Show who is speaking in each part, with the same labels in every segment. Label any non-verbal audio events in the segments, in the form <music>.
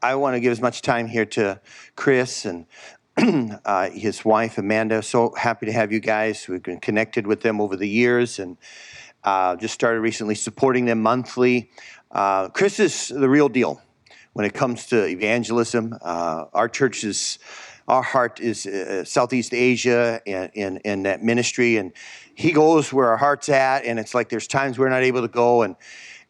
Speaker 1: I want to give as much time here to Chris and <clears throat> uh, his wife Amanda. So happy to have you guys. We've been connected with them over the years and uh, just started recently supporting them monthly. Uh, Chris is the real deal when it comes to evangelism. Uh, our church is. Our heart is uh, Southeast Asia and in, in that ministry, and he goes where our heart's at. And it's like there's times we're not able to go, and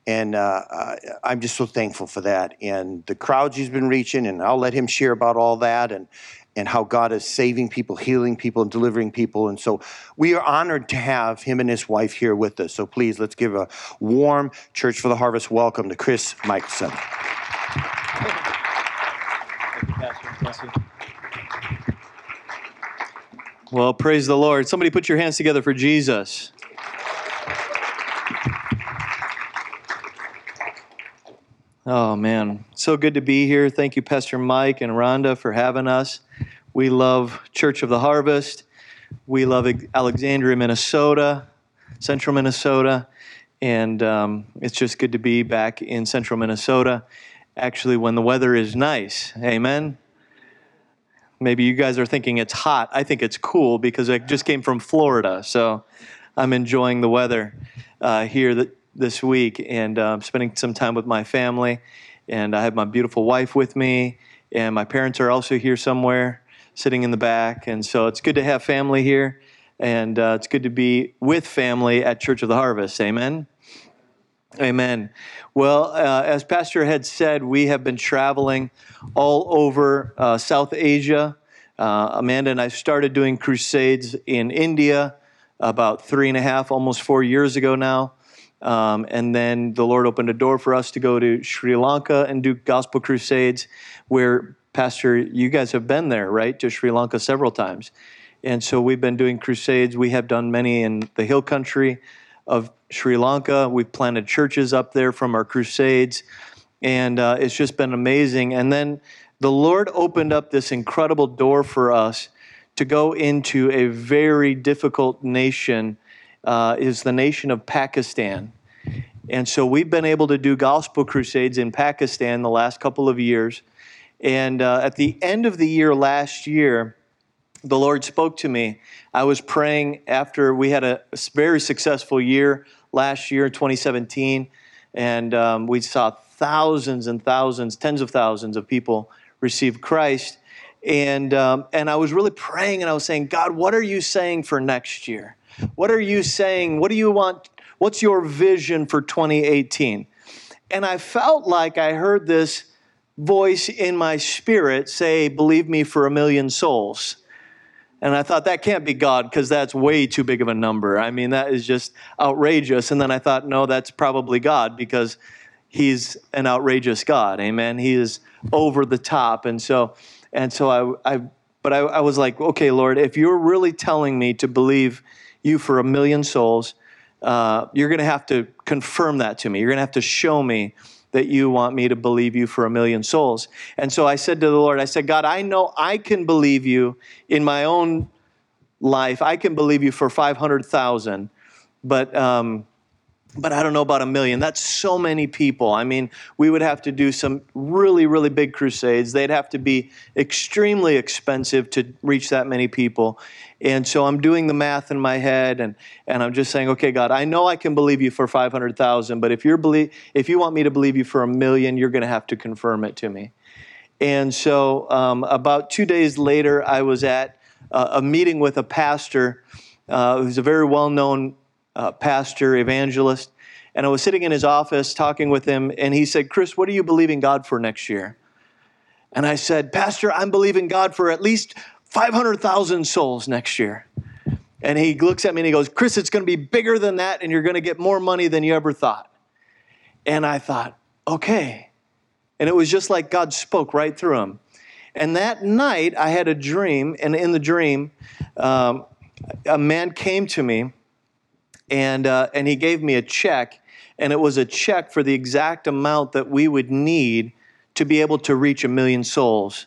Speaker 1: and uh, I'm just so thankful for that. And the crowds he's been reaching, and I'll let him share about all that and and how God is saving people, healing people, and delivering people. And so we are honored to have him and his wife here with us. So please, let's give a warm Church for the Harvest welcome to Chris Mikkelson.
Speaker 2: Well, praise the Lord. Somebody put your hands together for Jesus. Oh, man. So good to be here. Thank you, Pastor Mike and Rhonda, for having us. We love Church of the Harvest. We love Alexandria, Minnesota, central Minnesota. And um, it's just good to be back in central Minnesota, actually, when the weather is nice. Amen. Maybe you guys are thinking it's hot. I think it's cool because I just came from Florida. So I'm enjoying the weather uh, here th- this week and uh, spending some time with my family. And I have my beautiful wife with me, and my parents are also here somewhere sitting in the back. And so it's good to have family here, and uh, it's good to be with family at Church of the Harvest. Amen. Amen. Well, uh, as Pastor had said, we have been traveling all over uh, South Asia. Uh, Amanda and I started doing crusades in India about three and a half, almost four years ago now. Um, and then the Lord opened a door for us to go to Sri Lanka and do gospel crusades, where, Pastor, you guys have been there, right, to Sri Lanka several times. And so we've been doing crusades. We have done many in the hill country of Sri Lanka. We've planted churches up there from our crusades. And uh, it's just been amazing. And then the Lord opened up this incredible door for us to go into a very difficult nation uh, is the nation of Pakistan. And so we've been able to do gospel crusades in Pakistan the last couple of years. And uh, at the end of the year last year, the Lord spoke to me. I was praying after we had a very successful year last year, 2017, and um, we saw thousands and thousands, tens of thousands of people receive Christ. And, um, and I was really praying and I was saying, God, what are you saying for next year? What are you saying? What do you want? What's your vision for 2018? And I felt like I heard this voice in my spirit say, Believe me for a million souls. And I thought that can't be God because that's way too big of a number. I mean, that is just outrageous. And then I thought, no, that's probably God because he's an outrageous God. Amen. He is over the top. And so, and so I, I but I, I was like, okay, Lord, if you're really telling me to believe you for a million souls, uh, you're going to have to confirm that to me. You're going to have to show me that you want me to believe you for a million souls. And so I said to the Lord, I said, God, I know I can believe you in my own life. I can believe you for 500,000, but um, but I don't know about a million. That's so many people. I mean, we would have to do some really, really big crusades. They'd have to be extremely expensive to reach that many people. And so I'm doing the math in my head and, and I'm just saying, okay, God, I know I can believe you for 500,000, but if, you're believe, if you want me to believe you for a million, you're going to have to confirm it to me. And so um, about two days later, I was at uh, a meeting with a pastor uh, who's a very well known uh, pastor, evangelist. And I was sitting in his office talking with him, and he said, Chris, what are you believing God for next year? And I said, Pastor, I'm believing God for at least 500,000 souls next year. And he looks at me and he goes, Chris, it's going to be bigger than that, and you're going to get more money than you ever thought. And I thought, okay. And it was just like God spoke right through him. And that night, I had a dream, and in the dream, um, a man came to me, and uh, and he gave me a check, and it was a check for the exact amount that we would need to be able to reach a million souls.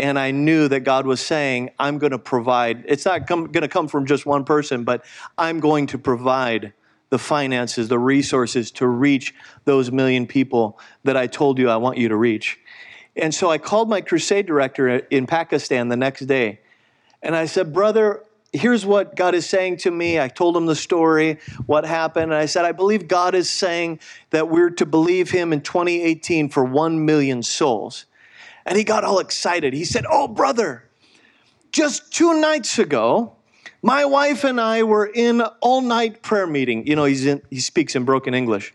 Speaker 2: And I knew that God was saying, I'm going to provide. It's not going to come from just one person, but I'm going to provide the finances, the resources to reach those million people that I told you I want you to reach. And so I called my crusade director in Pakistan the next day. And I said, Brother, here's what God is saying to me. I told him the story, what happened. And I said, I believe God is saying that we're to believe him in 2018 for 1 million souls. And he got all excited. He said, Oh, brother, just two nights ago, my wife and I were in all night prayer meeting. You know, he's in, he speaks in broken English.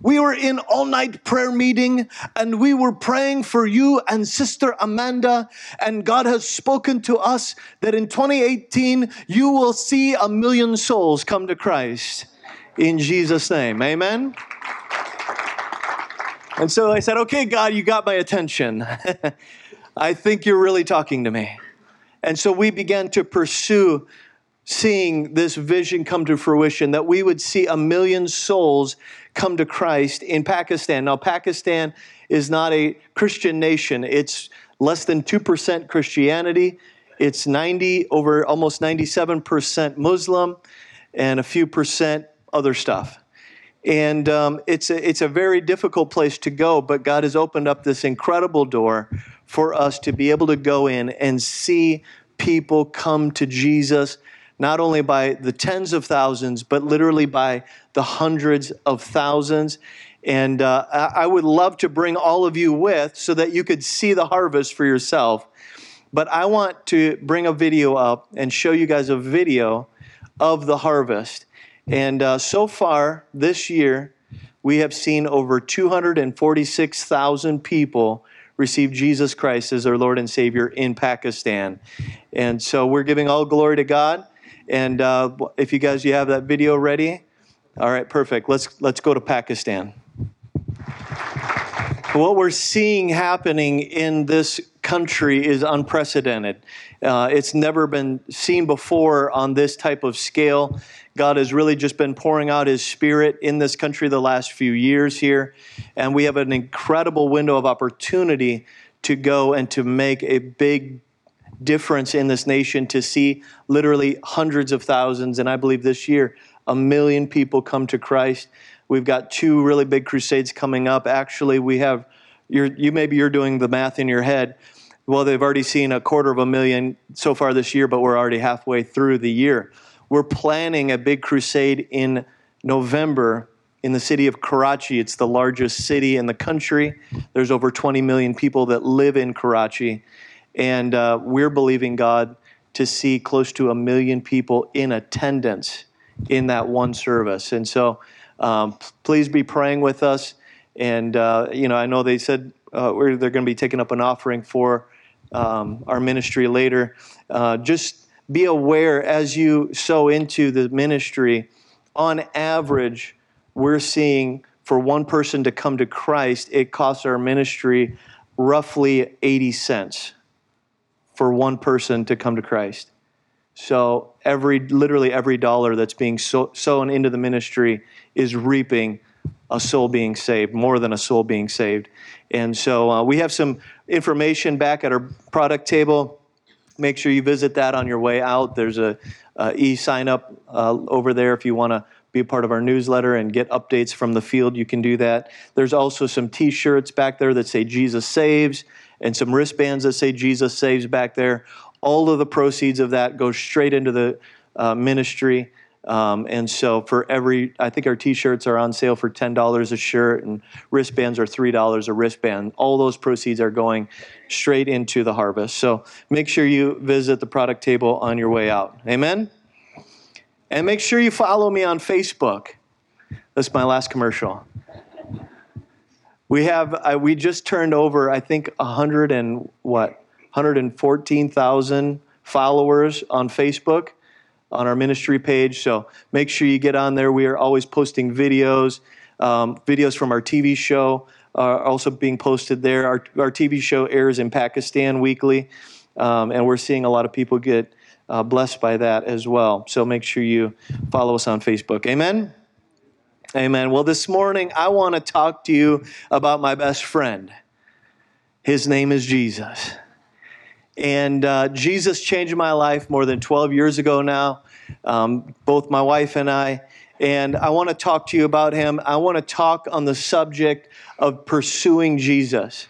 Speaker 2: We were in all night prayer meeting and we were praying for you and Sister Amanda. And God has spoken to us that in 2018, you will see a million souls come to Christ in Jesus' name. Amen. And so I said, okay, God, you got my attention. <laughs> I think you're really talking to me. And so we began to pursue seeing this vision come to fruition that we would see a million souls come to Christ in Pakistan. Now, Pakistan is not a Christian nation, it's less than 2% Christianity. It's 90 over almost 97% Muslim and a few percent other stuff. And um, it's, a, it's a very difficult place to go, but God has opened up this incredible door for us to be able to go in and see people come to Jesus not only by the tens of thousands, but literally by the hundreds of thousands. And uh, I would love to bring all of you with so that you could see the harvest for yourself. But I want to bring a video up and show you guys a video of the harvest. And uh, so far this year, we have seen over 246,000 people receive Jesus Christ as their Lord and Savior in Pakistan. And so we're giving all glory to God. And uh, if you guys you have that video ready, all right, perfect. Let's let's go to Pakistan. What we're seeing happening in this country is unprecedented. Uh, it's never been seen before on this type of scale. God has really just been pouring out His Spirit in this country the last few years here. And we have an incredible window of opportunity to go and to make a big difference in this nation to see literally hundreds of thousands, and I believe this year, a million people come to Christ. We've got two really big crusades coming up. Actually, we have, you maybe you're doing the math in your head. Well, they've already seen a quarter of a million so far this year, but we're already halfway through the year. We're planning a big crusade in November in the city of Karachi. It's the largest city in the country. There's over 20 million people that live in Karachi. And uh, we're believing God to see close to a million people in attendance in that one service. And so um, please be praying with us. And, uh, you know, I know they said uh, they're going to be taking up an offering for um, our ministry later. Uh, just be aware as you sow into the ministry, on average, we're seeing for one person to come to Christ, it costs our ministry roughly 80 cents for one person to come to Christ. So every literally every dollar that's being so, sown into the ministry is reaping a soul being saved, more than a soul being saved. And so uh, we have some information back at our product table. Make sure you visit that on your way out. There's a, a e sign up uh, over there if you want to be a part of our newsletter and get updates from the field. You can do that. There's also some T-shirts back there that say Jesus saves and some wristbands that say Jesus saves back there. All of the proceeds of that go straight into the uh, ministry. Um, and so for every, I think our T-shirts are on sale for ten dollars a shirt, and wristbands are three dollars a wristband. All those proceeds are going straight into the harvest. So make sure you visit the product table on your way out. Amen. And make sure you follow me on Facebook. That's my last commercial. We have uh, we just turned over I think hundred and what 114,000 followers on Facebook on our ministry page. So make sure you get on there. We are always posting videos, um, videos from our TV show. are also being posted there. Our, our TV show airs in Pakistan weekly, um, and we're seeing a lot of people get uh, blessed by that as well. So make sure you follow us on Facebook. Amen. Amen. Well, this morning I want to talk to you about my best friend. His name is Jesus. And uh, Jesus changed my life more than 12 years ago now, um, both my wife and I. And I want to talk to you about him. I want to talk on the subject of pursuing Jesus.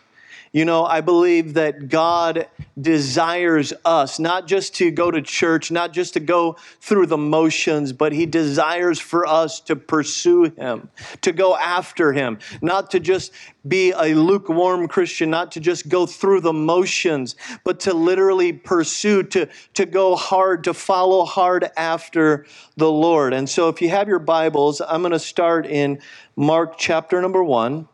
Speaker 2: You know, I believe that God desires us not just to go to church, not just to go through the motions, but He desires for us to pursue Him, to go after Him, not to just be a lukewarm Christian, not to just go through the motions, but to literally pursue, to, to go hard, to follow hard after the Lord. And so if you have your Bibles, I'm going to start in Mark chapter number one.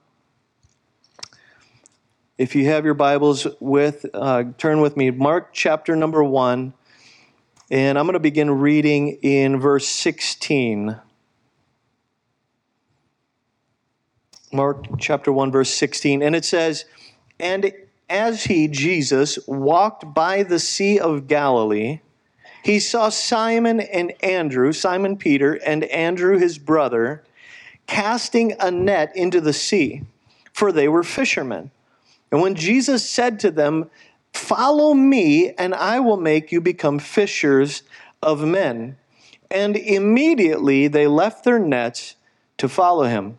Speaker 2: If you have your Bibles with, uh, turn with me, Mark chapter number one, and I'm going to begin reading in verse 16. Mark chapter 1, verse 16, and it says, And as he, Jesus, walked by the Sea of Galilee, he saw Simon and Andrew, Simon Peter, and Andrew his brother, casting a net into the sea, for they were fishermen. And when Jesus said to them, Follow me, and I will make you become fishers of men. And immediately they left their nets to follow him.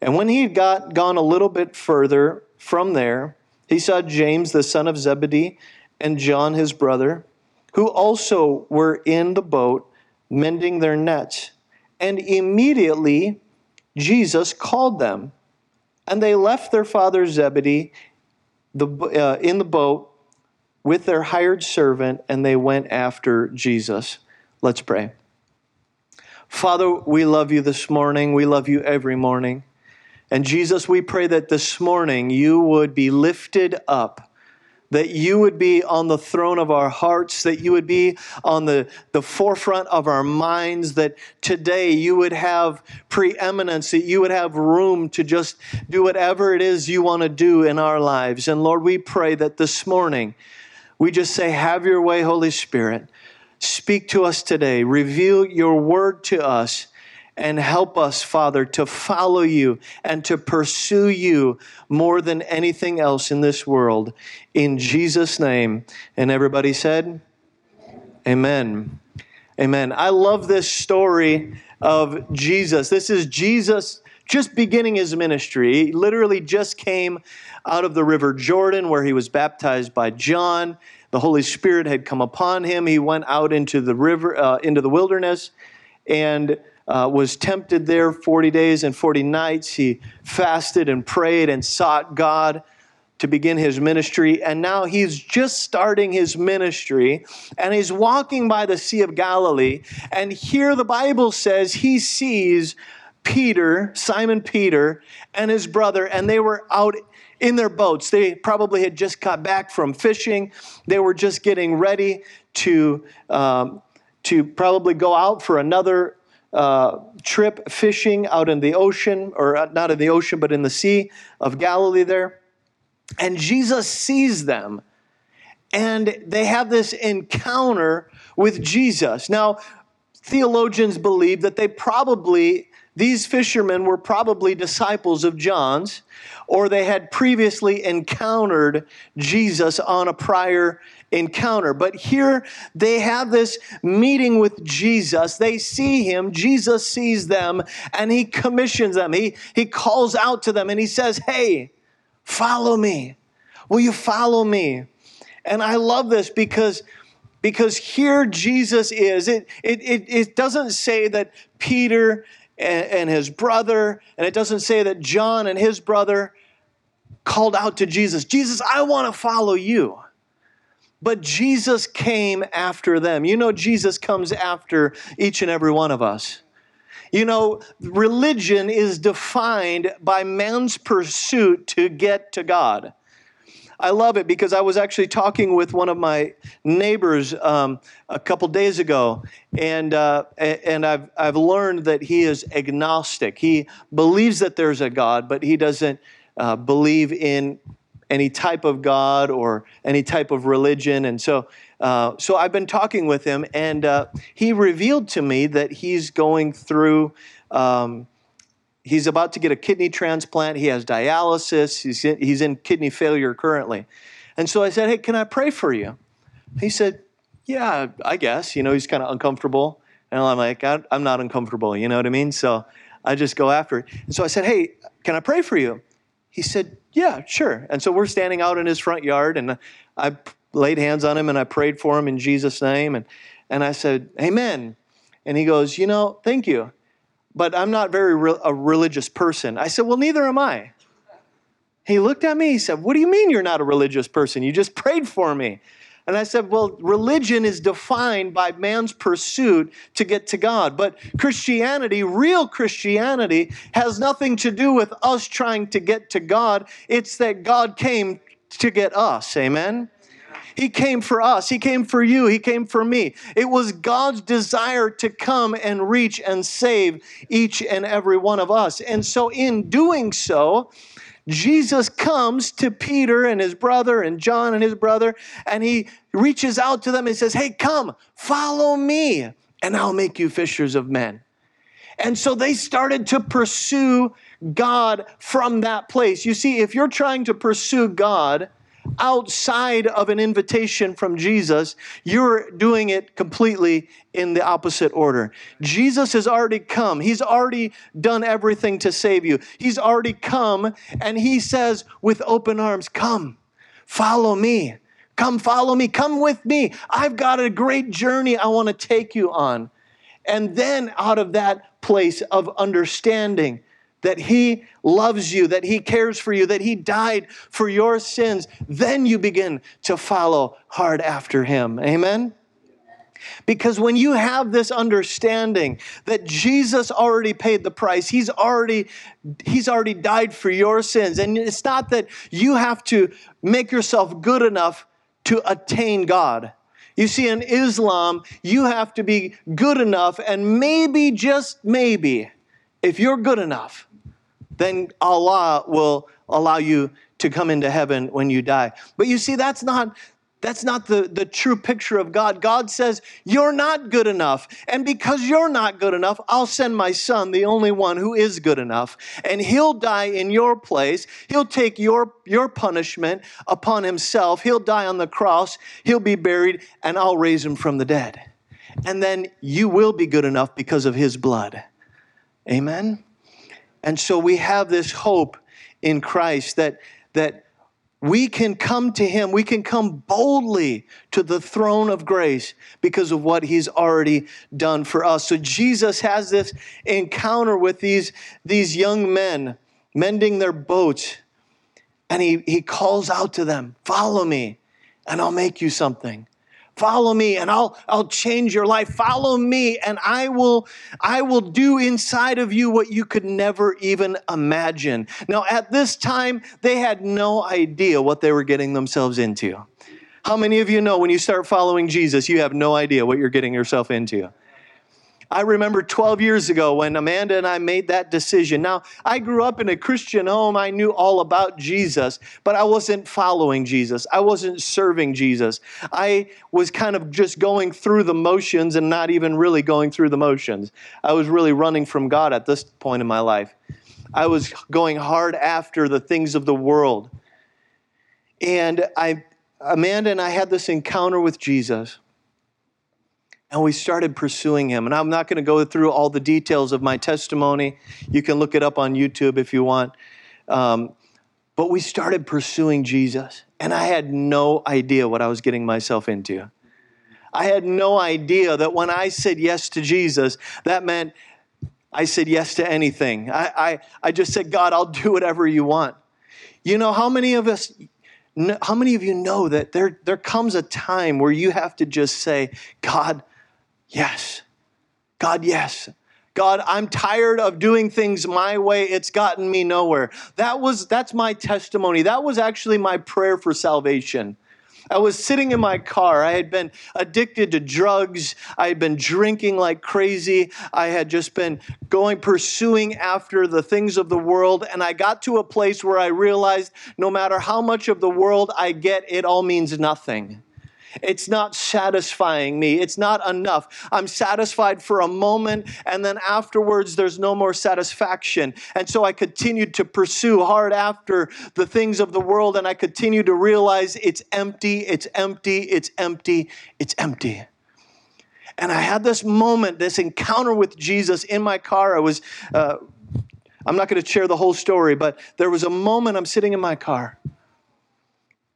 Speaker 2: And when he had got, gone a little bit further from there, he saw James, the son of Zebedee, and John, his brother, who also were in the boat mending their nets. And immediately Jesus called them. And they left their father Zebedee the, uh, in the boat with their hired servant, and they went after Jesus. Let's pray. Father, we love you this morning. We love you every morning. And Jesus, we pray that this morning you would be lifted up that you would be on the throne of our hearts, that you would be on the, the forefront of our minds, that today you would have preeminence, that you would have room to just do whatever it is you want to do in our lives. And Lord, we pray that this morning we just say, Have your way, Holy Spirit. Speak to us today, reveal your word to us and help us, Father, to follow you and to pursue you more than anything else in this world. In Jesus' name. And everybody said, Amen. Amen. I love this story of Jesus. This is Jesus just beginning his ministry. He literally just came out of the river Jordan where he was baptized by John. The Holy Spirit had come upon him. He went out into the river, uh, into the wilderness, and uh, was tempted there 40 days and 40 nights. He fasted and prayed and sought God to begin his ministry. And now he's just starting his ministry and he's walking by the Sea of Galilee. And here the Bible says he sees Peter, Simon Peter, and his brother, and they were out in their boats. They probably had just got back from fishing. They were just getting ready to. Um, to probably go out for another uh, trip fishing out in the ocean, or uh, not in the ocean, but in the Sea of Galilee there. And Jesus sees them, and they have this encounter with Jesus. Now, theologians believe that they probably, these fishermen were probably disciples of John's, or they had previously encountered Jesus on a prior encounter. But here they have this meeting with Jesus. They see him, Jesus sees them, and he commissions them. He, he calls out to them and he says, Hey, follow me. Will you follow me? And I love this because because here Jesus is. It, it, it, it doesn't say that Peter and, and, his brother, and it doesn't say that John and his brother called out to Jesus, Jesus, I want to follow you. But Jesus came after them. You know, Jesus comes after each and every one of us. You know, religion is defined by man's pursuit to get to God. I love it because I was actually talking with one of my neighbors um, a couple days ago, and uh, and I've I've learned that he is agnostic. He believes that there's a God, but he doesn't uh, believe in any type of God or any type of religion. And so, uh, so I've been talking with him, and uh, he revealed to me that he's going through. Um, he's about to get a kidney transplant. He has dialysis. He's in, he's in kidney failure currently. And so I said, Hey, can I pray for you? He said, Yeah, I guess. You know, he's kind of uncomfortable. And I'm like, I'm not uncomfortable. You know what I mean? So I just go after it. And so I said, Hey, can I pray for you? He said, Yeah, sure. And so we're standing out in his front yard, and I laid hands on him and I prayed for him in Jesus' name. And, and I said, Amen. And he goes, You know, thank you but I'm not very re- a religious person. I said, Well, neither am I. He looked at me, he said, What do you mean you're not a religious person? You just prayed for me. And I said, Well, religion is defined by man's pursuit to get to God. But Christianity, real Christianity, has nothing to do with us trying to get to God. It's that God came to get us. Amen? He came for us. He came for you. He came for me. It was God's desire to come and reach and save each and every one of us. And so, in doing so, Jesus comes to Peter and his brother and John and his brother, and he reaches out to them and says, Hey, come, follow me, and I'll make you fishers of men. And so they started to pursue God from that place. You see, if you're trying to pursue God, outside of an invitation from Jesus, you're doing it completely in the opposite order. Jesus has already come, He's already done everything to save you. He's already come, and He says with open arms, Come, follow me. Come follow me. Come with me. I've got a great journey I want to take you on. And then out of that place of understanding, that He loves you, that He cares for you, that He died for your sins, then you begin to follow hard after Him. Amen? Because when you have this understanding that Jesus already paid the price, he's already he's already died for your sins and it's not that you have to make yourself good enough to attain God. You see in Islam, you have to be good enough and maybe just maybe if you're good enough, then Allah will allow you to come into heaven when you die. But you see, that's not. That's not the, the true picture of God. God says, You're not good enough. And because you're not good enough, I'll send my son, the only one who is good enough. And he'll die in your place. He'll take your, your punishment upon himself. He'll die on the cross. He'll be buried, and I'll raise him from the dead. And then you will be good enough because of his blood. Amen? And so we have this hope in Christ that, that we can come to him we can come boldly to the throne of grace because of what he's already done for us. So jesus has this encounter with these, these young men mending their boats and he, he calls out to them follow me and i'll make you something follow me and I'll I'll change your life. Follow me and I will I will do inside of you what you could never even imagine. Now at this time they had no idea what they were getting themselves into. How many of you know when you start following Jesus you have no idea what you're getting yourself into I remember 12 years ago when Amanda and I made that decision. Now, I grew up in a Christian home. I knew all about Jesus, but I wasn't following Jesus. I wasn't serving Jesus. I was kind of just going through the motions and not even really going through the motions. I was really running from God at this point in my life. I was going hard after the things of the world. And I Amanda and I had this encounter with Jesus and we started pursuing him. And I'm not going to go through all the details of my testimony. You can look it up on YouTube if you want. Um, but we started pursuing Jesus, and I had no idea what I was getting myself into. I had no idea that when I said yes to Jesus, that meant I said yes to anything. I, I, I just said, God, I'll do whatever you want. You know, how many of us, how many of you know that there, there comes a time where you have to just say, God, Yes. God, yes. God, I'm tired of doing things my way. It's gotten me nowhere. That was that's my testimony. That was actually my prayer for salvation. I was sitting in my car. I had been addicted to drugs. I had been drinking like crazy. I had just been going, pursuing after the things of the world. And I got to a place where I realized no matter how much of the world I get, it all means nothing. It's not satisfying me. It's not enough. I'm satisfied for a moment, and then afterwards, there's no more satisfaction. And so I continued to pursue hard after the things of the world, and I continued to realize it's empty, it's empty, it's empty, it's empty. And I had this moment, this encounter with Jesus in my car. I was, uh, I'm not going to share the whole story, but there was a moment I'm sitting in my car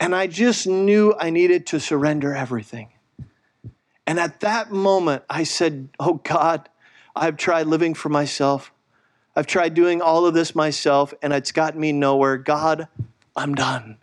Speaker 2: and I just knew I needed to surrender everything. And at that moment, I said, Oh God, I've tried living for myself. I've tried doing all of this myself, and it's got me nowhere. God, I'm done.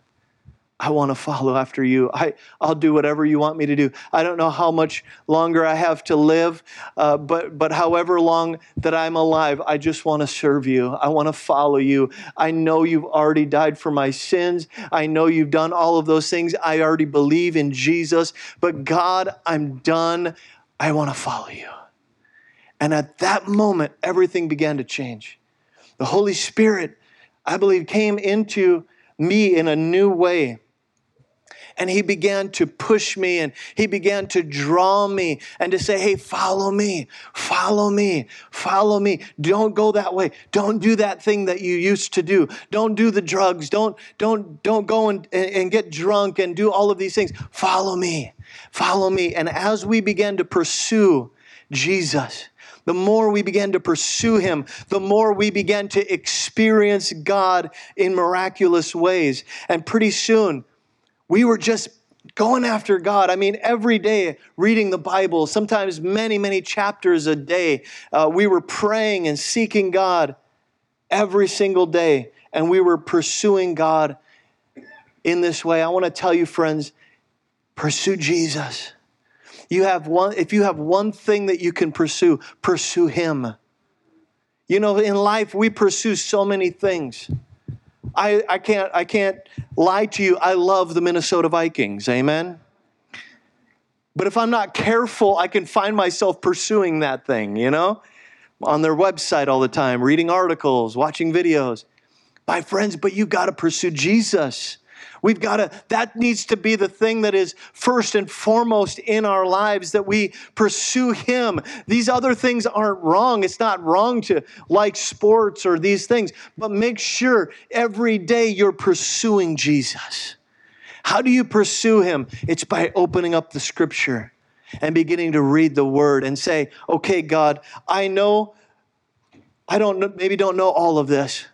Speaker 2: I want to follow after you. I, I'll do whatever you want me to do. I don't know how much longer I have to live, uh, but, but however long that I'm alive, I just want to serve you. I want to follow you. I know you've already died for my sins. I know you've done all of those things. I already believe in Jesus. But God, I'm done. I want to follow you. And at that moment, everything began to change. The Holy Spirit, I believe, came into me in a new way and he began to push me and he began to draw me and to say, Hey, follow me, follow me, follow me. Don't go that way. Don't do that thing that you used to do. Don't do the drugs. Don't, don't, don't go and, and get drunk and do all of these things. Follow me, follow me. And as we began to pursue Jesus, the more we began to pursue Him, the more we began to experience God in miraculous ways. And pretty soon, we were just going after God. I mean, every day reading the Bible, sometimes many, many chapters a day. Uh, we were praying and seeking God every single day, and we were pursuing God in this way. I want to tell you, friends, pursue Jesus. You have one, if you have one thing that you can pursue, pursue Him. You know, in life, we pursue so many things. I, I, can't, I can't lie to you. I love the Minnesota Vikings. Amen? But if I'm not careful, I can find myself pursuing that thing, you know? On their website all the time, reading articles, watching videos. My friends, but you got to pursue Jesus. We've got to, that needs to be the thing that is first and foremost in our lives that we pursue Him. These other things aren't wrong. It's not wrong to like sports or these things, but make sure every day you're pursuing Jesus. How do you pursue Him? It's by opening up the scripture and beginning to read the word and say, okay, God, I know, I don't maybe don't know all of this,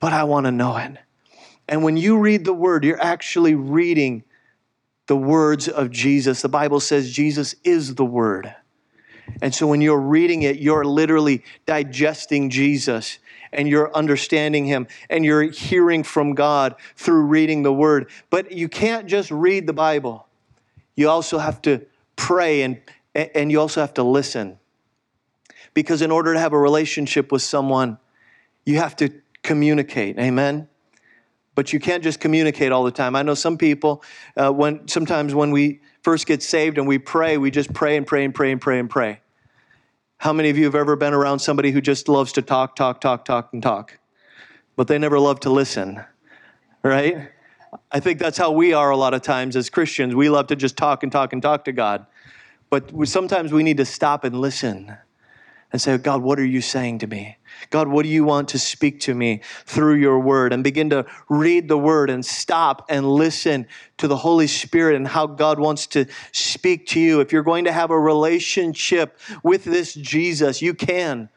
Speaker 2: but I want to know it. And when you read the word, you're actually reading the words of Jesus. The Bible says Jesus is the word. And so when you're reading it, you're literally digesting Jesus and you're understanding him and you're hearing from God through reading the word. But you can't just read the Bible. You also have to pray and, and you also have to listen. Because in order to have a relationship with someone, you have to communicate. Amen? But you can't just communicate all the time. I know some people, uh, when sometimes when we first get saved and we pray, we just pray and pray and pray and pray and pray. How many of you have ever been around somebody who just loves to talk, talk, talk, talk, and talk, but they never love to listen, right? I think that's how we are a lot of times as Christians. We love to just talk and talk and talk to God, but sometimes we need to stop and listen and say, God, what are you saying to me? God, what do you want to speak to me through your word? And begin to read the word and stop and listen to the Holy Spirit and how God wants to speak to you. If you're going to have a relationship with this Jesus, you can.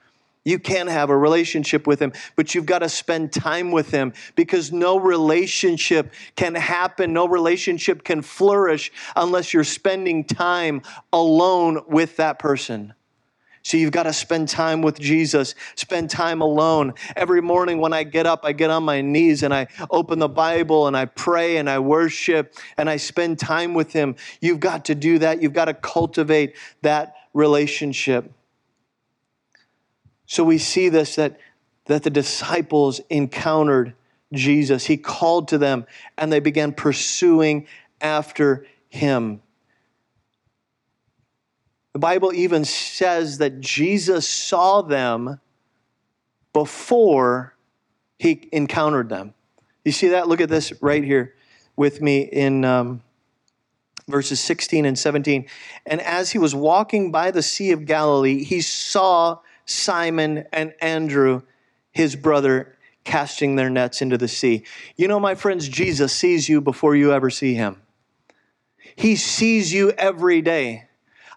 Speaker 2: You can have a relationship with him, but you've got to spend time with him because no relationship can happen, no relationship can flourish unless you're spending time alone with that person. So you've got to spend time with Jesus, spend time alone. Every morning when I get up, I get on my knees and I open the Bible and I pray and I worship and I spend time with Him. You've got to do that. You've got to cultivate that relationship. So we see this that, that the disciples encountered Jesus. He called to them and they began pursuing after him. The Bible even says that Jesus saw them before he encountered them. You see that? Look at this right here with me in um, verses 16 and 17. And as he was walking by the Sea of Galilee, he saw Simon and Andrew, his brother, casting their nets into the sea. You know, my friends, Jesus sees you before you ever see him. He sees you every day.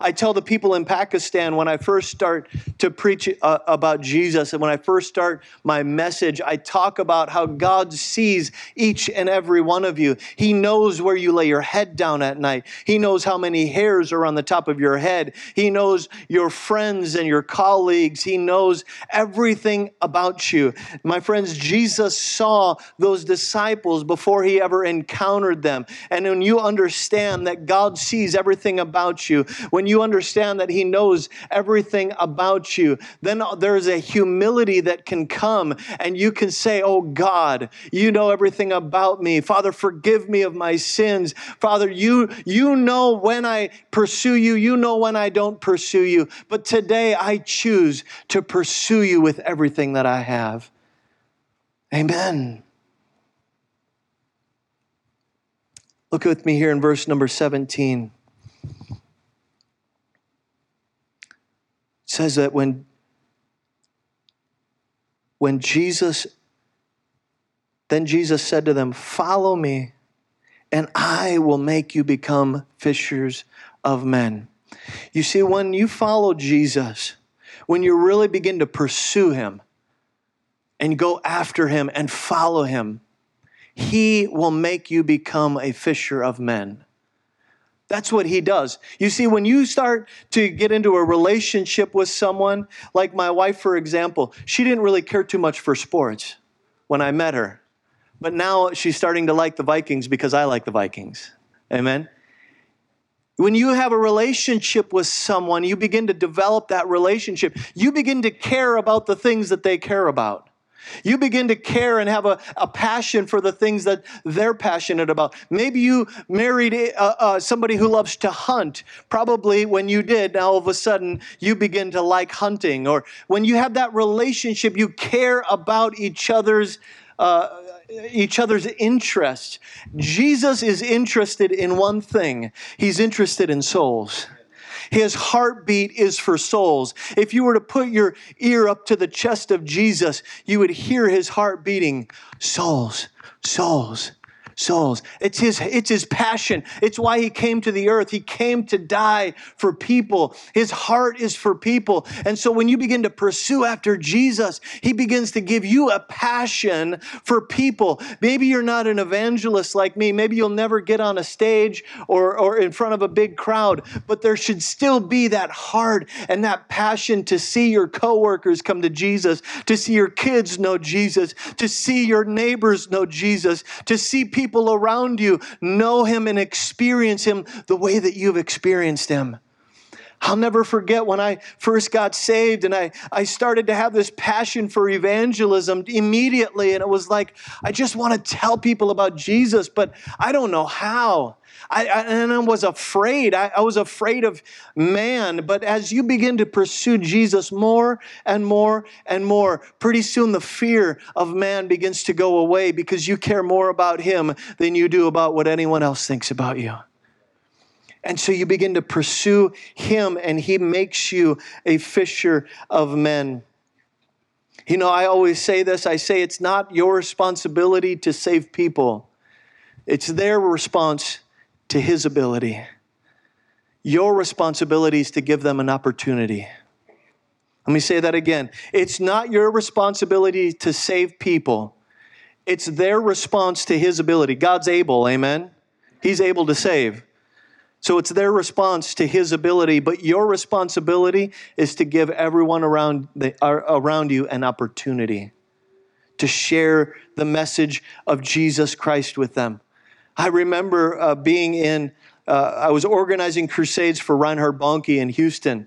Speaker 2: I tell the people in Pakistan when I first start to preach uh, about Jesus and when I first start my message, I talk about how God sees each and every one of you. He knows where you lay your head down at night. He knows how many hairs are on the top of your head. He knows your friends and your colleagues. He knows everything about you. My friends, Jesus saw those disciples before he ever encountered them. And when you understand that God sees everything about you, when you understand that He knows everything about you, then there's a humility that can come and you can say, Oh God, you know everything about me. Father, forgive me of my sins. Father, you, you know when I pursue you, you know when I don't pursue you. But today I choose to pursue you with everything that I have. Amen. Look with me here in verse number 17. Says that when when Jesus then Jesus said to them, "Follow me, and I will make you become fishers of men." You see when you follow Jesus, when you really begin to pursue him and go after him and follow him, he will make you become a fisher of men. That's what he does. You see, when you start to get into a relationship with someone, like my wife, for example, she didn't really care too much for sports when I met her. But now she's starting to like the Vikings because I like the Vikings. Amen? When you have a relationship with someone, you begin to develop that relationship. You begin to care about the things that they care about. You begin to care and have a, a passion for the things that they're passionate about. Maybe you married uh, uh, somebody who loves to hunt. Probably when you did, now all of a sudden you begin to like hunting. Or when you have that relationship, you care about each other's. Uh, each other's interests. Jesus is interested in one thing. He's interested in souls. His heartbeat is for souls. If you were to put your ear up to the chest of Jesus, you would hear his heart beating souls, souls, souls. It's his, it's his passion. It's why he came to the earth. He came to die for people. His heart is for people. And so when you begin to pursue after Jesus, he begins to give you a passion for people. Maybe you're not an evangelist like me. Maybe you'll never get on a stage or, or in front of a big crowd, but there should still be that heart and that passion to see your coworkers come to Jesus, to see your kids know Jesus, to see your neighbors know Jesus, to see people people around you know him and experience him the way that you've experienced him. I'll never forget when I first got saved and I, I started to have this passion for evangelism immediately. And it was like, I just want to tell people about Jesus, but I don't know how. I, I, and I was afraid. I, I was afraid of man. But as you begin to pursue Jesus more and more and more, pretty soon the fear of man begins to go away because you care more about him than you do about what anyone else thinks about you. And so you begin to pursue him, and he makes you a fisher of men. You know, I always say this I say it's not your responsibility to save people, it's their response to his ability. Your responsibility is to give them an opportunity. Let me say that again. It's not your responsibility to save people, it's their response to his ability. God's able, amen? He's able to save. So it's their response to his ability, but your responsibility is to give everyone around, the, around you an opportunity to share the message of Jesus Christ with them. I remember uh, being in, uh, I was organizing crusades for Reinhard Bonnke in Houston.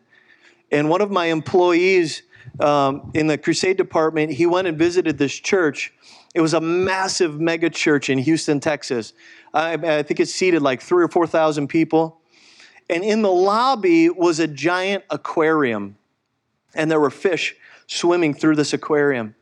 Speaker 2: And one of my employees um, in the crusade department, he went and visited this church. It was a massive mega church in Houston, Texas I, I think it seated like three or 4,000 people. And in the lobby was a giant aquarium, and there were fish swimming through this aquarium.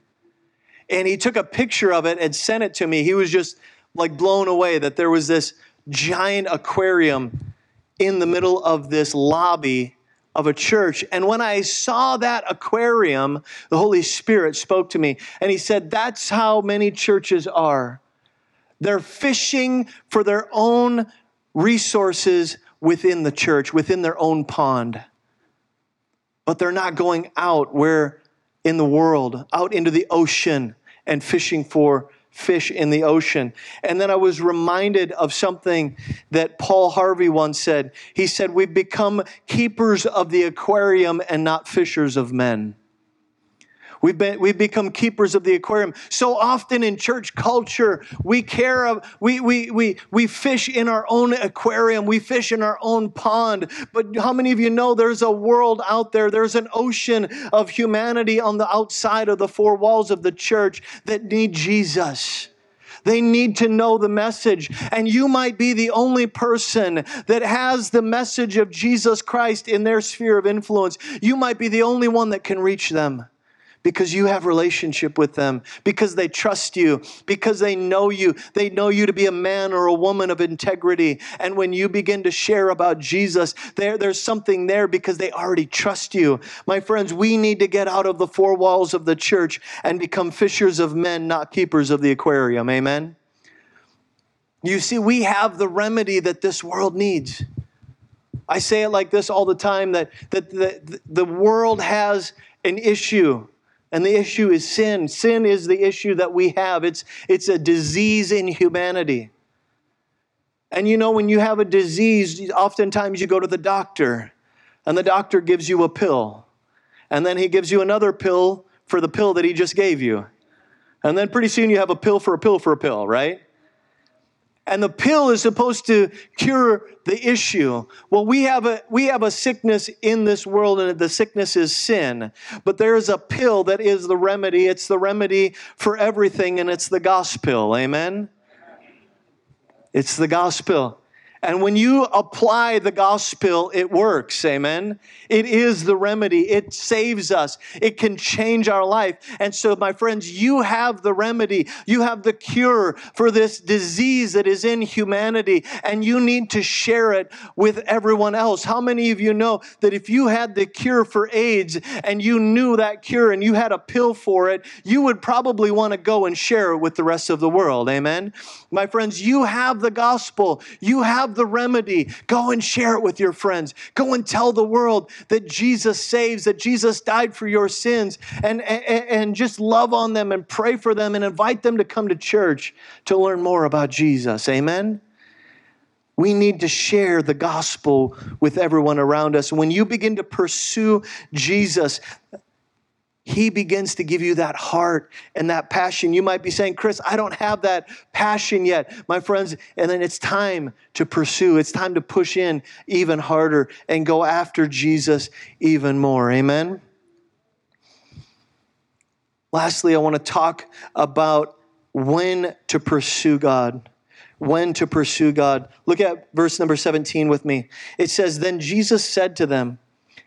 Speaker 2: And he took a picture of it and sent it to me. He was just like blown away that there was this giant aquarium in the middle of this lobby of a church. And when I saw that aquarium, the Holy Spirit spoke to me and he said, That's how many churches are. They're fishing for their own resources within the church, within their own pond. But they're not going out where in the world, out into the ocean and fishing for fish in the ocean. And then I was reminded of something that Paul Harvey once said. He said, We've become keepers of the aquarium and not fishers of men. We've, been, we've become keepers of the aquarium. So often in church culture, we care of, we, we, we, we fish in our own aquarium, we fish in our own pond. But how many of you know there's a world out there, there's an ocean of humanity on the outside of the four walls of the church that need Jesus? They need to know the message. And you might be the only person that has the message of Jesus Christ in their sphere of influence. You might be the only one that can reach them because you have relationship with them because they trust you because they know you. They know you to be a man or a woman of integrity. And when you begin to share about jesus there, there's something there because they already trust you. My friends we need to get out of the four walls of the church and become fishers of men not keepers of the aquarium. Amen? You see we have the remedy that this world needs. I say it like this all the time that, that the, the world has an issue and the issue is sin. Sin is the issue that we have. It's, it's a disease in humanity. And you know, when you have a disease, oftentimes you go to the doctor, and the doctor gives you a pill. And then he gives you another pill for the pill that he just gave you. And then pretty soon you have a pill for a pill for a pill, right? And the pill is supposed to cure the issue. Well we have a we have a sickness in this world and the sickness is sin. But there is a pill that is the remedy. It's the remedy for everything and it's the gospel. Amen? It's the gospel and when you apply the gospel, it works. Amen. It is the remedy. It saves us. It can change our life. And so, my friends, you have the remedy. You have the cure for this disease that is in humanity, and you need to share it with everyone else. How many of you know that if you had the cure for AIDS and you knew that cure and you had a pill for it, you would probably want to go and share it with the rest of the world? Amen. My friends, you have the gospel. You have have the remedy. Go and share it with your friends. Go and tell the world that Jesus saves, that Jesus died for your sins, and, and, and just love on them and pray for them and invite them to come to church to learn more about Jesus. Amen? We need to share the gospel with everyone around us. When you begin to pursue Jesus, he begins to give you that heart and that passion. You might be saying, Chris, I don't have that passion yet, my friends. And then it's time to pursue, it's time to push in even harder and go after Jesus even more. Amen. Lastly, I want to talk about when to pursue God. When to pursue God. Look at verse number 17 with me. It says, Then Jesus said to them,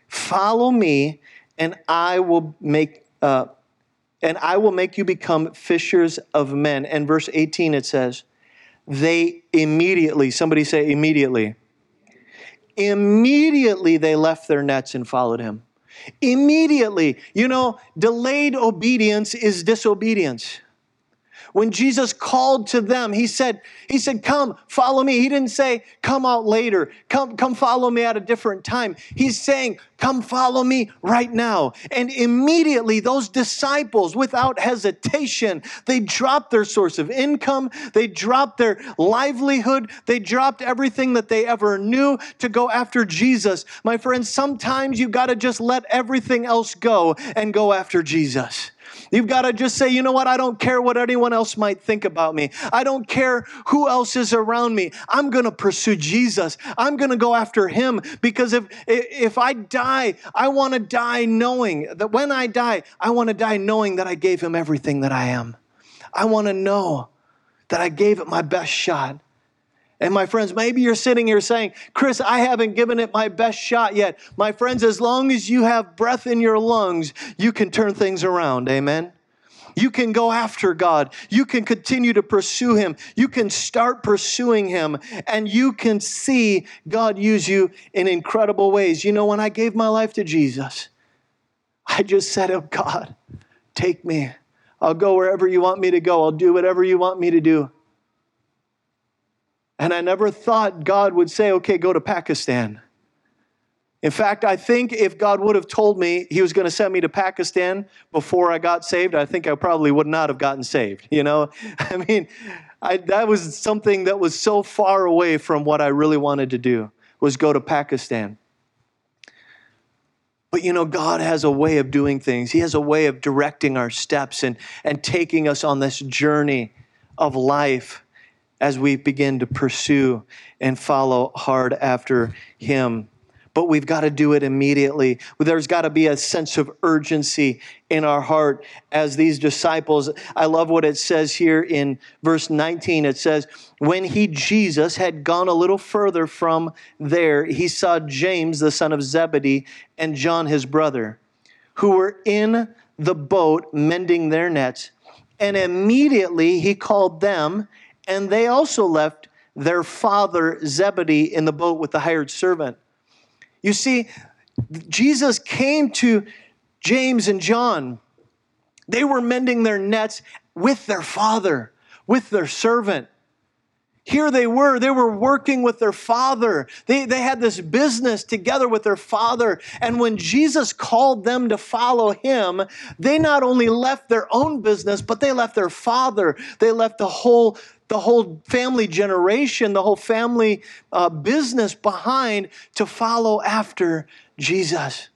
Speaker 2: Follow me and I will make uh, and I will make you become fishers of men. And verse 18 it says, they immediately, somebody say immediately. Immediately they left their nets and followed him. Immediately. You know, delayed obedience is disobedience. When Jesus called to them, he said, he said, come, follow me. He didn't say, come out later. Come, come follow me at a different time. He's saying, come follow me right now. And immediately those disciples, without hesitation, they dropped their source of income. They dropped their livelihood. They dropped everything that they ever knew to go after Jesus. My friends, sometimes you've got to just let everything else go and go after Jesus. You've got to just say, you know what? I don't care what anyone else might think about me. I don't care who else is around me. I'm going to pursue Jesus. I'm going to go after him because if, if I die, I want to die knowing that when I die, I want to die knowing that I gave him everything that I am. I want to know that I gave it my best shot. And my friends, maybe you're sitting here saying, Chris, I haven't given it my best shot yet. My friends, as long as you have breath in your lungs, you can turn things around. Amen. You can go after God. You can continue to pursue Him. You can start pursuing Him, and you can see God use you in incredible ways. You know, when I gave my life to Jesus, I just said, Oh, God, take me. I'll go wherever you want me to go. I'll do whatever you want me to do. And I never thought God would say, okay, go to Pakistan. In fact, I think if God would have told me he was going to send me to Pakistan before I got saved, I think I probably would not have gotten saved. You know, <laughs> I mean, I, that was something that was so far away from what I really wanted to do was go to Pakistan. But you know, God has a way of doing things. He has a way of directing our steps and, and taking us on this journey of life as we begin to pursue and follow hard after Him. But we've got to do it immediately. There's got to be a sense of urgency in our heart as these disciples. I love what it says here in verse 19. It says, When he, Jesus, had gone a little further from there, he saw James, the son of Zebedee, and John, his brother, who were in the boat mending their nets. And immediately he called them and they also left their father Zebedee in the boat with the hired servant. You see, Jesus came to James and John. They were mending their nets with their father, with their servant. Here they were, they were working with their father. They, they had this business together with their father. And when Jesus called them to follow him, they not only left their own business, but they left their father. They left the whole the whole family generation, the whole family uh, business behind to follow after Jesus.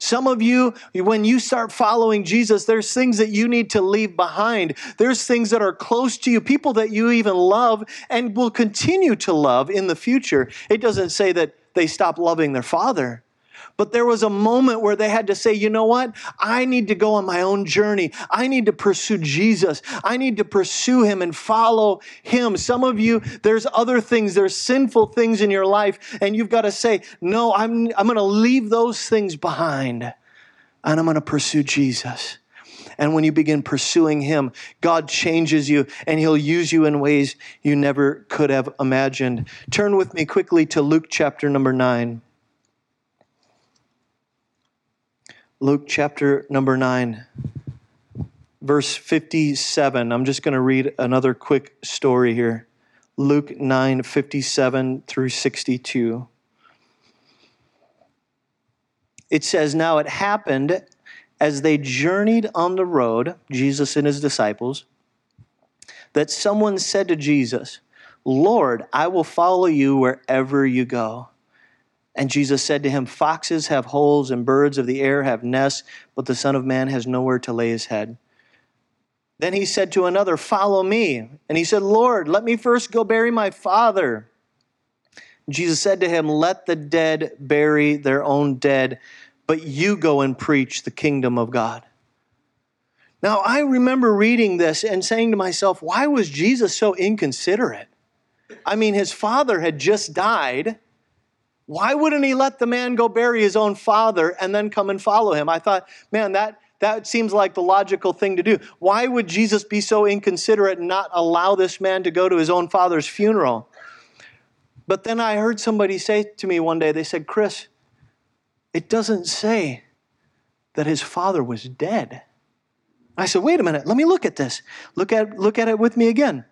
Speaker 2: Some of you, when you start following Jesus, there's things that you need to leave behind. There's things that are close to you, people that you even love and will continue to love in the future. It doesn't say that they stop loving their father, but there was a moment where they had to say, you know what? I need to go on my own journey. I need to pursue Jesus. I need to pursue him and follow him. Some of you, there's other things, there's sinful things in your life, and you've got to say, no, I'm, I'm going to leave those things behind and I'm going to pursue Jesus. And when you begin pursuing Him, God changes you and He'll use you in ways you never could have imagined. Turn with me quickly to Luke chapter number 9. Luke chapter number 9, verse 57. I'm just going to read another quick story here. Luke 9, 57 through 62. It says, Now it happened as they journeyed on the road, Jesus and his disciples, that someone said to Jesus, Lord, I will follow you wherever you go. And Jesus said to him, Foxes have holes and birds of the air have nests, but the Son of Man has nowhere to lay his head. Then he said to another, Follow me. And he said, Lord, let me first go bury my father. Jesus said to him, Let the dead bury their own dead, but you go and preach the kingdom of God. Now, I remember reading this and saying to myself, Why was Jesus so inconsiderate? I mean, his father had just died why wouldn't he let the man go bury his own father and then come and follow him? I thought, man, that, that seems like the logical thing to do. Why would Jesus be so inconsiderate and not allow this man to go to his own father's funeral? But then I heard somebody say to me one day, they said, Chris, it doesn't say that his father was dead. I said, wait a minute, let me look at this. Look at, look at it with me again.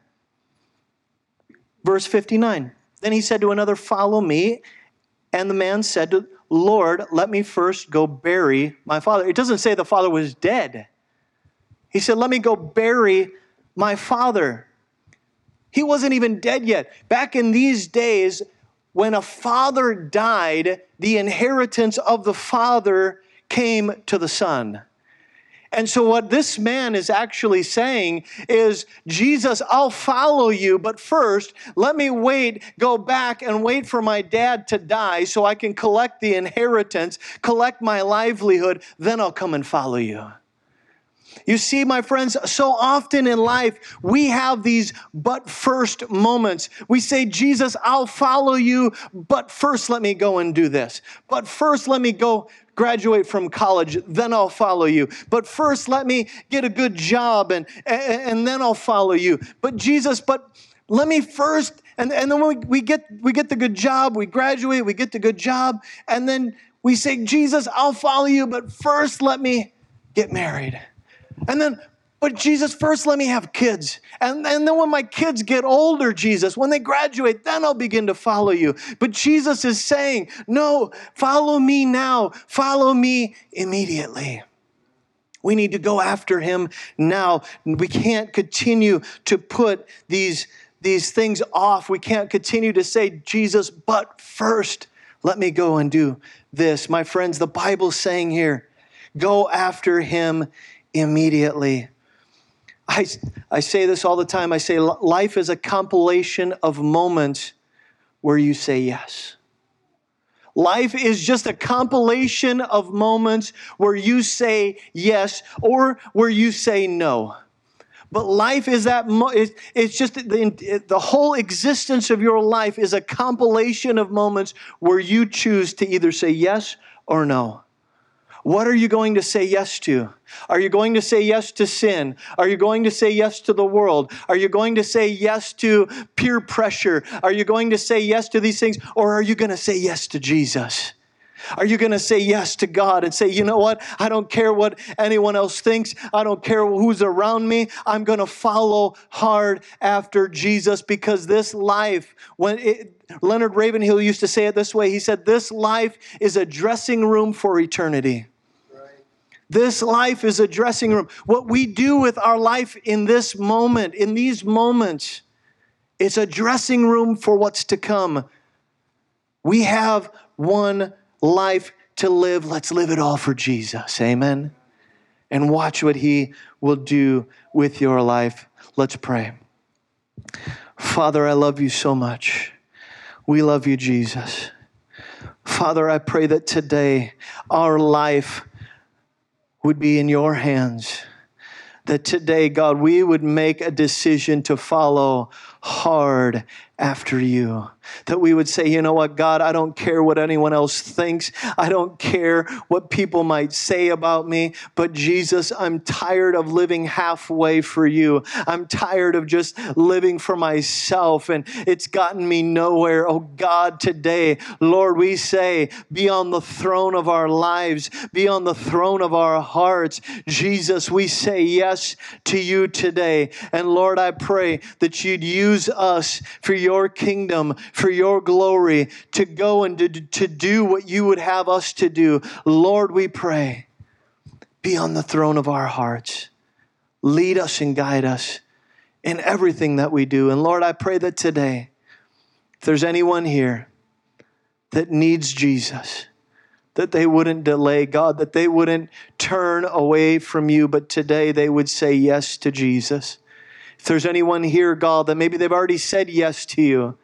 Speaker 2: Verse 59. Then he said to another, Follow me. And the man said to Lord, let me first go bury my father. It doesn't say the father was dead. He said, Let me go bury my father. He wasn't even dead yet. Back in these days, when a father died, the inheritance of the father came to the son. And so, what this man is actually saying is, Jesus, I'll follow you, but first, let me wait, go back and wait for my dad to die so I can collect the inheritance, collect my livelihood, then I'll come and follow you. You see, my friends, so often in life, we have these but first moments. We say, Jesus, I'll follow you, but first let me go and do this. But first let me go graduate from college, then I'll follow you. But first let me get a good job and, and, and then I'll follow you. But Jesus, but let me first, and, and then we, we, get, we get the good job, we graduate, we get the good job, and then we say, Jesus, I'll follow you, but first let me get married. And then, but Jesus, first let me have kids. And, and then when my kids get older, Jesus, when they graduate, then I'll begin to follow you. But Jesus is saying, no, follow me now, follow me immediately. We need to go after him now. We can't continue to put these, these things off. We can't continue to say, Jesus, but first, let me go and do this. My friends, the Bible's saying here, go after him immediately. I, I say this all the time. I say life is a compilation of moments where you say yes. Life is just a compilation of moments where you say yes or where you say no. But life is that, it's just the, the whole existence of your life is a compilation of moments where you choose to either say yes or no. What are you going to say yes to? Are you going to say yes to sin? Are you going to say yes to the world? Are you going to say yes to peer pressure? Are you going to say yes to these things? Or are you going to say yes to Jesus? Are you going to say yes to God and say, you know what? I don't care what anyone else thinks. I don't care who's around me. I'm going to follow hard after Jesus because this life, when it, Leonard Ravenhill used to say it this way, he said, This life is a dressing room for eternity. This life is a dressing room. What we do with our life in this moment, in these moments, it's a dressing room for what's to come. We have one life to live. Let's live it all for Jesus. Amen. And watch what He will do with your life. Let's pray. Father, I love you so much. We love you, Jesus. Father, I pray that today our life would be in your hands. That today, God, we would make a decision to follow hard after you. That we would say, you know what, God, I don't care what anyone else thinks. I don't care what people might say about me. But Jesus, I'm tired of living halfway for you. I'm tired of just living for myself and it's gotten me nowhere. Oh God, today, Lord, we say, be on the throne of our lives, be on the throne of our hearts. Jesus, we say yes to you today. And Lord, I pray that you'd use us for your kingdom, for your glory, to go and to, to do what you would have us to do. Lord, we pray, be on the throne of our hearts. Lead us and guide us in everything that we do. And Lord, I pray that today, if there's anyone here that needs Jesus, that they wouldn't delay, God, that they wouldn't turn away from you, but today they would say yes to Jesus. If there's anyone here, God, that maybe they've already said yes to you,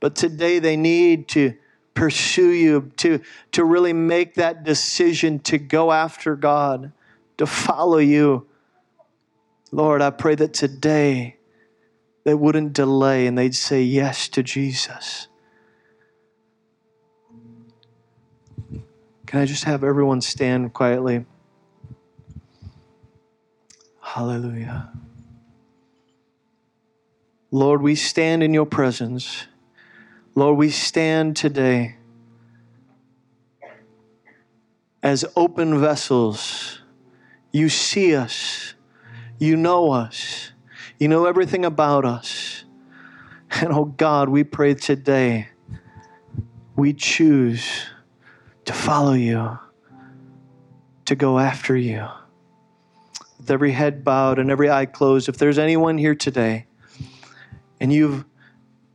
Speaker 2: but today they need to pursue you, to, to really make that decision to go after God, to follow you. Lord, I pray that today they wouldn't delay and they'd say yes to Jesus. Can I just have everyone stand quietly? Hallelujah. Lord, we stand in your presence. Lord, we stand today as open vessels. You see us, you know us, you know everything about us. And oh God, we pray today we choose to follow you, to go after you. With every head bowed and every eye closed, if there's anyone here today, and you've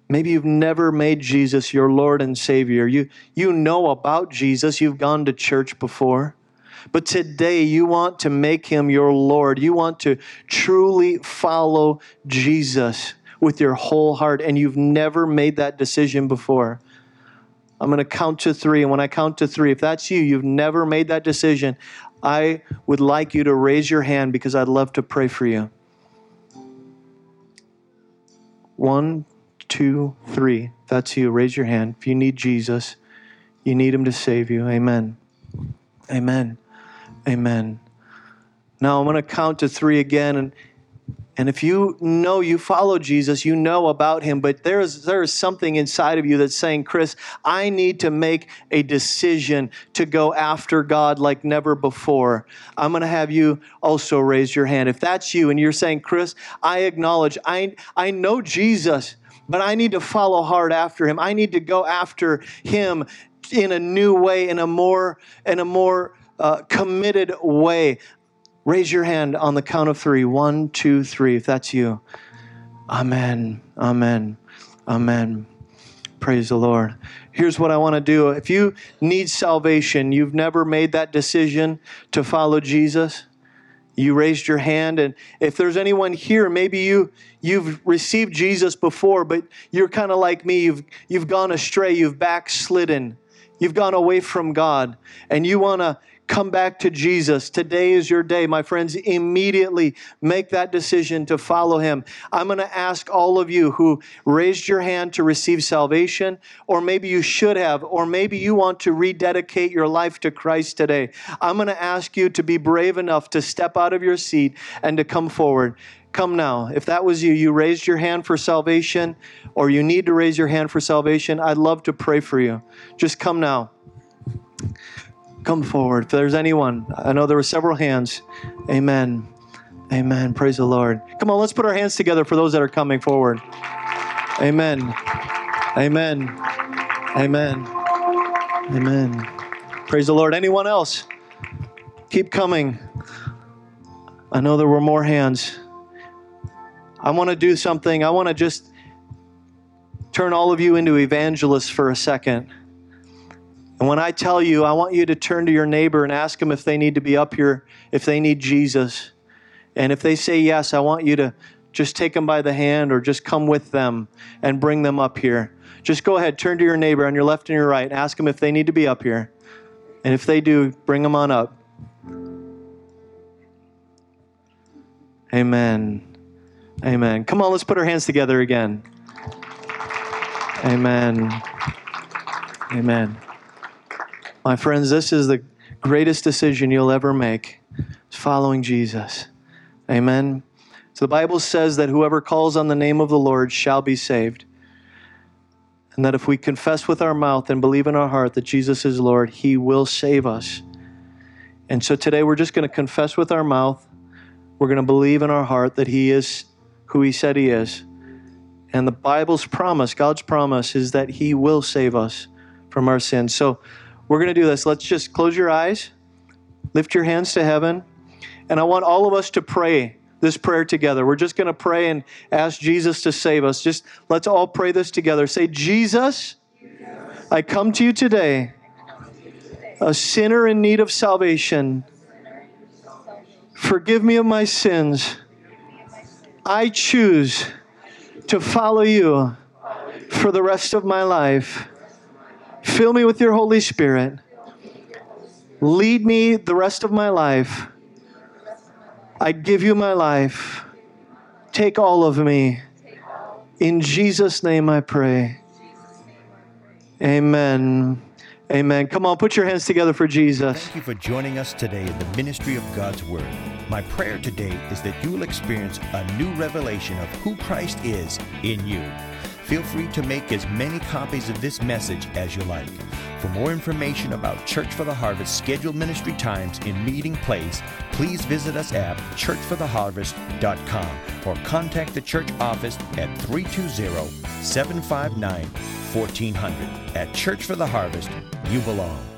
Speaker 2: maybe you've never made Jesus your Lord and Savior. You you know about Jesus, you've gone to church before. But today you want to make him your Lord. You want to truly follow Jesus with your whole heart and you've never made that decision before. I'm going to count to 3 and when I count to 3 if that's you, you've never made that decision, I would like you to raise your hand because I'd love to pray for you. One, two, three. That's you. Raise your hand. If you need Jesus, you need him to save you. Amen. Amen. Amen. Now I'm going to count to three again. And, and if you know you follow Jesus, you know about him, but there is, there is something inside of you that's saying, Chris, I need to make a decision to go after God like never before. I'm going to have you also raise your hand. If that's you and you're saying, Chris, I acknowledge, I, I know Jesus, but I need to follow hard after him. I need to go after him in a new way, in a more, in a more uh, committed way. Raise your hand on the count of three. One, two, three. If that's you. Amen. Amen. Amen. Praise the Lord. Here's what I want to do. If you need salvation, you've never made that decision to follow Jesus, you raised your hand and if there's anyone here maybe you you've received Jesus before but you're kind of like me you've you've gone astray you've backslidden you've gone away from God and you want to come back to Jesus. Today is your day, my friends. Immediately make that decision to follow him. I'm going to ask all of you who raised your hand to receive salvation, or maybe you should have, or maybe you want to rededicate your life to Christ today. I'm going to ask you to be brave enough to step out of your seat and to come forward. Come now. If that was you, you raised your hand for salvation, or you need to raise your hand for salvation, I'd love to pray for you. Just come now come forward. If there's anyone, I know there were several hands. Amen. Amen. Praise the Lord. Come on, let's put our hands together for those that are coming forward. Amen. Amen. Amen. Amen. Praise the Lord. Anyone else? Keep coming. I know there were more hands. I want to do something. I want to just turn all of you into evangelists for a second. And when I tell you, I want you to turn to your neighbor and ask them if they need to be up here, if they need Jesus. And if they say yes, I want you to just take them by the hand or just come with them and bring them up here. Just go ahead, turn to your neighbor on your left and your right, ask them if they need to be up here. And if they do, bring them on up. Amen. Amen. Come on, let's put our hands together again. Amen. Amen. My friends, this is the greatest decision you'll ever make. Following Jesus. Amen. So the Bible says that whoever calls on the name of the Lord shall be saved. And that if we confess with our mouth and believe in our heart that Jesus is Lord, he will save us. And so today we're just going to confess with our mouth. We're going to believe in our heart that he is who he said he is. And the Bible's promise, God's promise, is that he will save us from our sins. So we're going to do this. Let's just close your eyes, lift your hands to heaven, and I want all of us to pray this prayer together. We're just going to pray and ask Jesus to save us. Just let's all pray this together. Say, Jesus, I come to you today, a sinner in need of salvation. Forgive me of my sins. I choose to follow you for the rest of my life. Fill me with your Holy Spirit. Lead me the rest of my life. I give you my life. Take all of me. In Jesus' name I pray. Amen. Amen. Come on, put your hands together for Jesus.
Speaker 3: Thank you for joining us today in the ministry of God's Word. My prayer today is that you will experience a new revelation of who Christ is in you. Feel free to make as many copies of this message as you like. For more information about Church for the Harvest scheduled ministry times and meeting place, please visit us at churchfortheharvest.com or contact the church office at 320 759 1400. At Church for the Harvest, you belong.